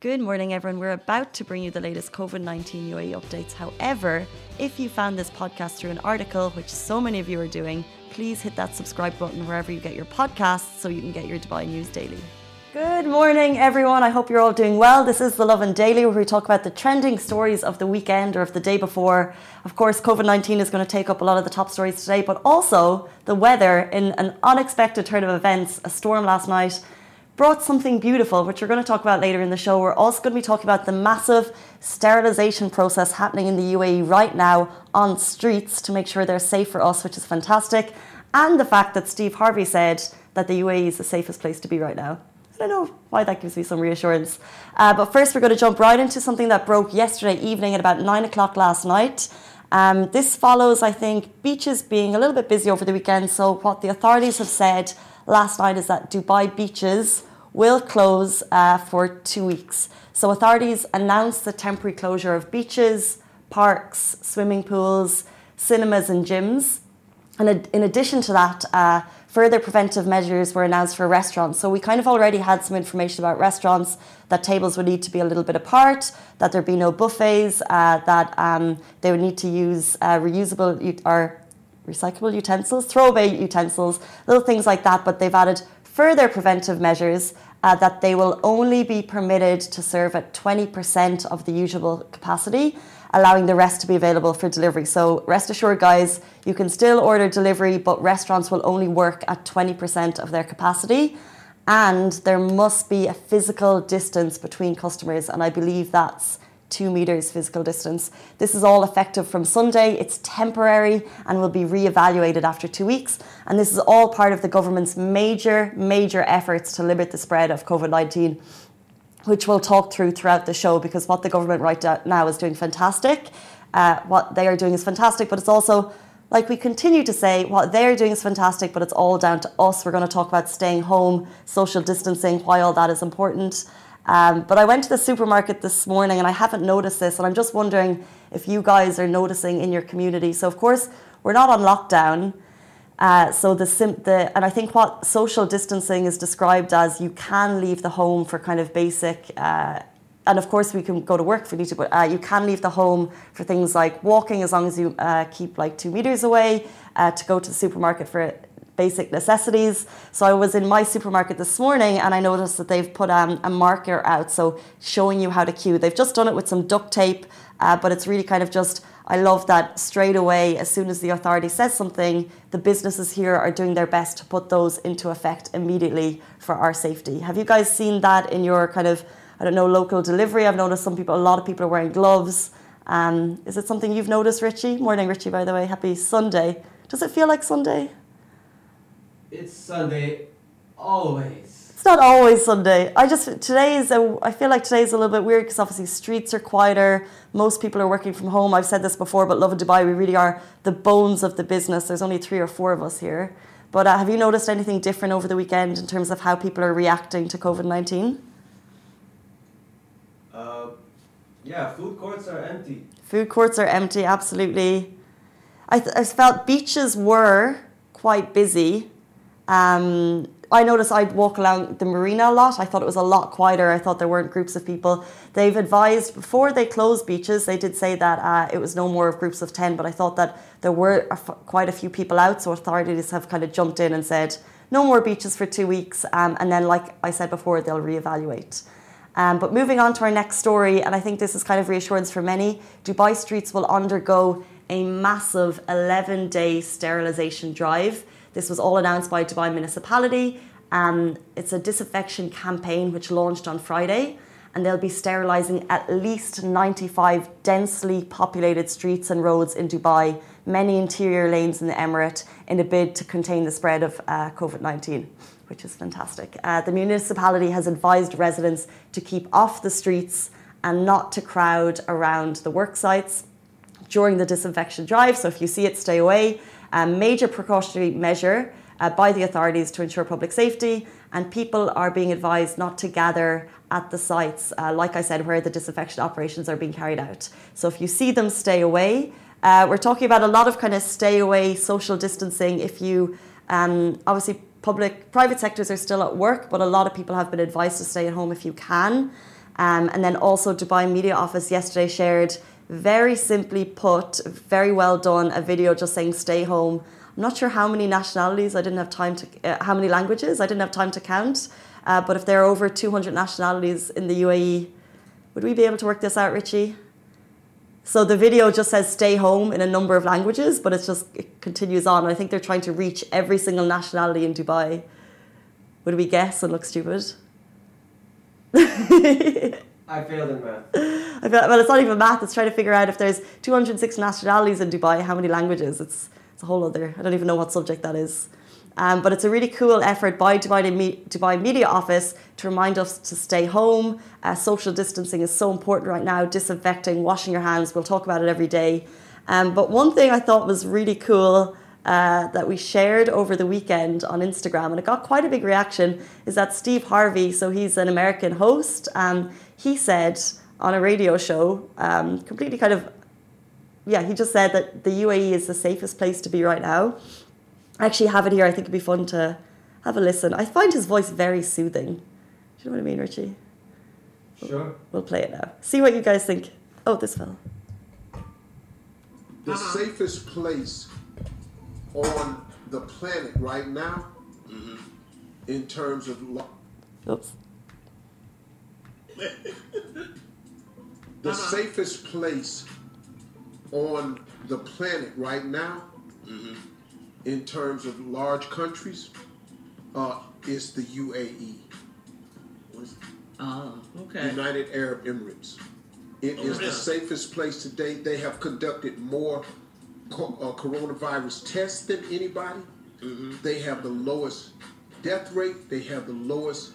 Good morning, everyone. We're about to bring you the latest COVID 19 UAE updates. However, if you found this podcast through an article, which so many of you are doing, please hit that subscribe button wherever you get your podcasts so you can get your Dubai news daily. Good morning, everyone. I hope you're all doing well. This is the Lovin Daily, where we talk about the trending stories of the weekend or of the day before. Of course, COVID 19 is going to take up a lot of the top stories today, but also the weather in an unexpected turn of events, a storm last night brought something beautiful, which we're going to talk about later in the show. We're also going to be talking about the massive sterilisation process happening in the UAE right now on streets to make sure they're safe for us, which is fantastic. And the fact that Steve Harvey said that the UAE is the safest place to be right now. I don't know why that gives me some reassurance. Uh, but first, we're going to jump right into something that broke yesterday evening at about nine o'clock last night. Um, this follows, I think, beaches being a little bit busy over the weekend. So, what the authorities have said last night is that Dubai beaches will close uh, for two weeks. So authorities announced the temporary closure of beaches, parks, swimming pools, cinemas, and gyms. And in addition to that, uh, further preventive measures were announced for restaurants. So we kind of already had some information about restaurants that tables would need to be a little bit apart, that there'd be no buffets, uh, that um, they would need to use uh, reusable or recyclable utensils, throwaway utensils, little things like that. But they've added further preventive measures uh, that they will only be permitted to serve at 20% of the usual capacity, allowing the rest to be available for delivery. So, rest assured, guys, you can still order delivery, but restaurants will only work at 20% of their capacity. And there must be a physical distance between customers, and I believe that's two meters physical distance. This is all effective from Sunday. It's temporary and will be re-evaluated after two weeks. And this is all part of the government's major, major efforts to limit the spread of COVID-19 which we'll talk through throughout the show because what the government right now is doing fantastic. Uh, what they are doing is fantastic, but it's also like we continue to say, what they're doing is fantastic, but it's all down to us. We're going to talk about staying home, social distancing, why all that is important. Um, but I went to the supermarket this morning and I haven't noticed this, and I'm just wondering if you guys are noticing in your community. So, of course, we're not on lockdown. Uh, so the, the and I think what social distancing is described as you can leave the home for kind of basic, uh, and of course we can go to work if we need to, but uh, you can leave the home for things like walking as long as you uh, keep like two meters away, uh, to go to the supermarket for basic necessities. So I was in my supermarket this morning and I noticed that they've put um, a marker out, so showing you how to queue. They've just done it with some duct tape, uh, but it's really kind of just, I love that straight away, as soon as the authority says something, the businesses here are doing their best to put those into effect immediately for our safety. Have you guys seen that in your kind of, I don't know, local delivery? I've noticed some people, a lot of people are wearing gloves. Um, is it something you've noticed, Richie? Morning, Richie, by the way. Happy Sunday. Does it feel like Sunday? It's Sunday always. It's not always Sunday. I just today is a. I feel like today is a little bit weird because obviously streets are quieter. Most people are working from home. I've said this before, but Love Lovin Dubai, we really are the bones of the business. There's only three or four of us here. But uh, have you noticed anything different over the weekend in terms of how people are reacting to COVID nineteen? Uh, yeah, food courts are empty. Food courts are empty. Absolutely. I, th- I felt beaches were quite busy um, I noticed I'd walk along the marina a lot. I thought it was a lot quieter. I thought there weren't groups of people. They've advised before they closed beaches, they did say that uh, it was no more of groups of 10, but I thought that there were quite a few people out. So authorities have kind of jumped in and said, no more beaches for two weeks. Um, and then, like I said before, they'll reevaluate. Um, but moving on to our next story, and I think this is kind of reassurance for many Dubai streets will undergo a massive 11 day sterilisation drive. This was all announced by Dubai Municipality. Um, it's a disinfection campaign which launched on Friday, and they'll be sterilising at least 95 densely populated streets and roads in Dubai, many interior lanes in the Emirate, in a bid to contain the spread of uh, COVID 19 which is fantastic. Uh, the municipality has advised residents to keep off the streets and not to crowd around the work sites during the disinfection drive. So if you see it, stay away a major precautionary measure uh, by the authorities to ensure public safety, and people are being advised not to gather at the sites, uh, like I said, where the disinfection operations are being carried out. So if you see them, stay away. Uh, we're talking about a lot of kind of stay away social distancing. If you um, obviously public private sectors are still at work, but a lot of people have been advised to stay at home if you can. Um, and then also Dubai Media Office yesterday shared very simply put, very well done, a video just saying stay home. I'm not sure how many nationalities, I didn't have time to, uh, how many languages, I didn't have time to count. Uh, but if there are over 200 nationalities in the UAE, would we be able to work this out, Richie? So the video just says stay home in a number of languages, but it's just, it continues on. I think they're trying to reach every single nationality in Dubai. Would we guess and look stupid? I failed in math. I well, it's not even math. It's trying to figure out if there's 206 nationalities in Dubai, how many languages. It's, it's a whole other. I don't even know what subject that is. Um, but it's a really cool effort by Dubai, Dubai Media Office to remind us to stay home. Uh, social distancing is so important right now. Disinfecting, washing your hands. We'll talk about it every day. Um, but one thing I thought was really cool uh, that we shared over the weekend on Instagram, and it got quite a big reaction, is that Steve Harvey, so he's an American host, um, he said on a radio show, um, completely kind of, yeah, he just said that the UAE is the safest place to be right now. I actually have it here. I think it'd be fun to have a listen. I find his voice very soothing. Do you know what I mean, Richie? Sure. We'll play it now. See what you guys think. Oh, this fell. The safest place on the planet right now, mm-hmm. in terms of lo- Oops. the uh-huh. safest place on the planet right now, mm-hmm. in terms of large countries, uh, is the UAE, Oh, okay. United Arab Emirates. It oh, is the Yeah. safest place today. They have conducted more co- uh, coronavirus tests than anybody. They have the lowest death rate. They have the lowest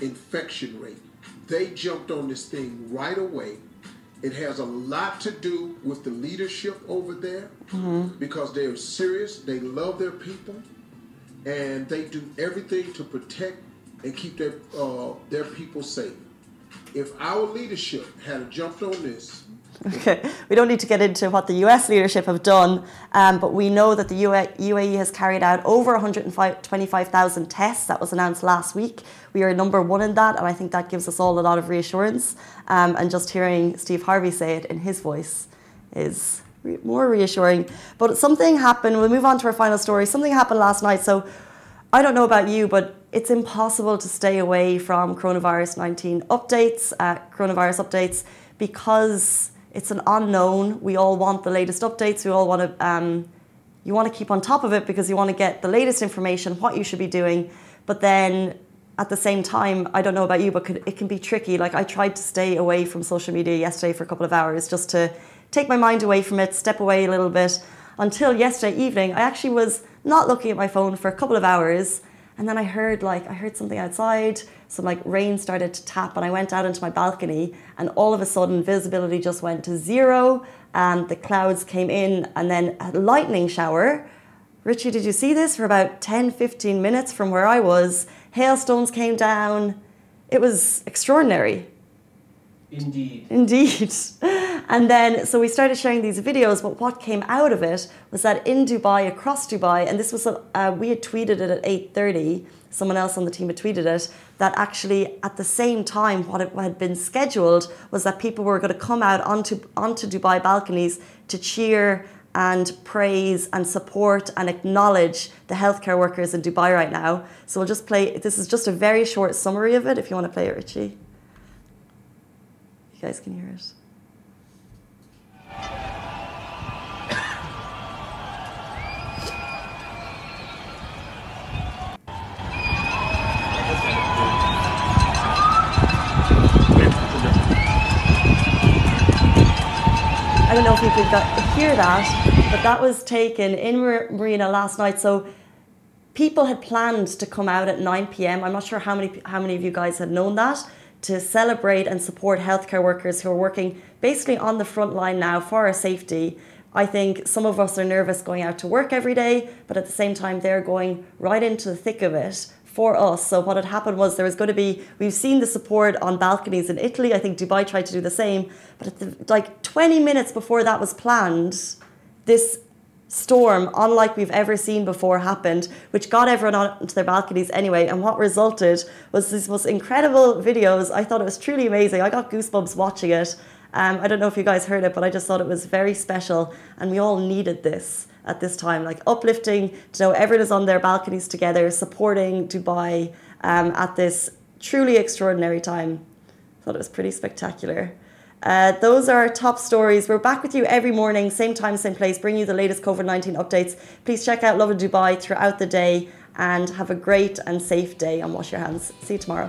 infection rate. They jumped on this thing right away. It has a lot to do with the leadership over there because they're serious. They love their people, and they do everything to protect and keep their uh, their people safe. If our leadership had jumped on this Okay, we don't need to get into what the US leadership have done, um, but we know that the UAE has carried out over 125,000 tests. That was announced last week. We are number one in that, and I think that gives us all a lot of reassurance. Um, and just hearing Steve Harvey say it in his voice is re- more reassuring. But something happened. We'll move on to our final story. Something happened last night. So I don't know about you, but it's impossible to stay away from coronavirus 19 updates, uh, coronavirus updates, because it's an unknown. We all want the latest updates. We all want to, um, you want to keep on top of it because you want to get the latest information, what you should be doing. But then at the same time, I don't know about you, but it can be tricky. Like I tried to stay away from social media yesterday for a couple of hours just to take my mind away from it, step away a little bit. Until yesterday evening, I actually was not looking at my phone for a couple of hours. And then I heard like I heard something outside, some like rain started to tap, and I went out into my balcony, and all of a sudden visibility just went to zero, and the clouds came in, and then a lightning shower. Richie, did you see this for about 10, 15 minutes from where I was? Hailstones came down. It was extraordinary. Indeed. Indeed. And then, so we started sharing these videos, but what came out of it was that in Dubai, across Dubai, and this was, uh, we had tweeted it at 8.30, someone else on the team had tweeted it, that actually at the same time, what, had been scheduled was that people were going to come out onto, onto Dubai balconies to cheer and praise and support and acknowledge the healthcare workers in Dubai right now. So we'll just play, this is just a very short summary of it, if you want to play it, Richie. You guys can hear it. Know if you could hear that, but that was taken in Marina last night. So people had planned to come out at 9 p.m. I'm not sure how many how many of you guys had known that to celebrate and support healthcare workers who are working basically on the front line now for our safety. I think some of us are nervous going out to work every day, but at the same time they're going right into the thick of it for us. So what had happened was there was going to be we've seen the support on balconies in Italy. I think Dubai tried to do the same, but the, like 20 minutes before that was planned, this storm, unlike we've ever seen before, happened, which got everyone onto their balconies anyway. And what resulted was these most incredible videos. I thought it was truly amazing. I got goosebumps watching it. Um, I don't know if you guys heard it, but I just thought it was very special, and we all needed this at this time, like uplifting to know everyone is on their balconies together, supporting Dubai um, at this truly extraordinary time. I thought it was pretty spectacular. Uh, those are our top stories. We're back with you every morning, same time, same place, bringing you the latest COVID 19 updates. Please check out Lovin Dubai throughout the day and have a great and safe day and wash your hands. See you tomorrow.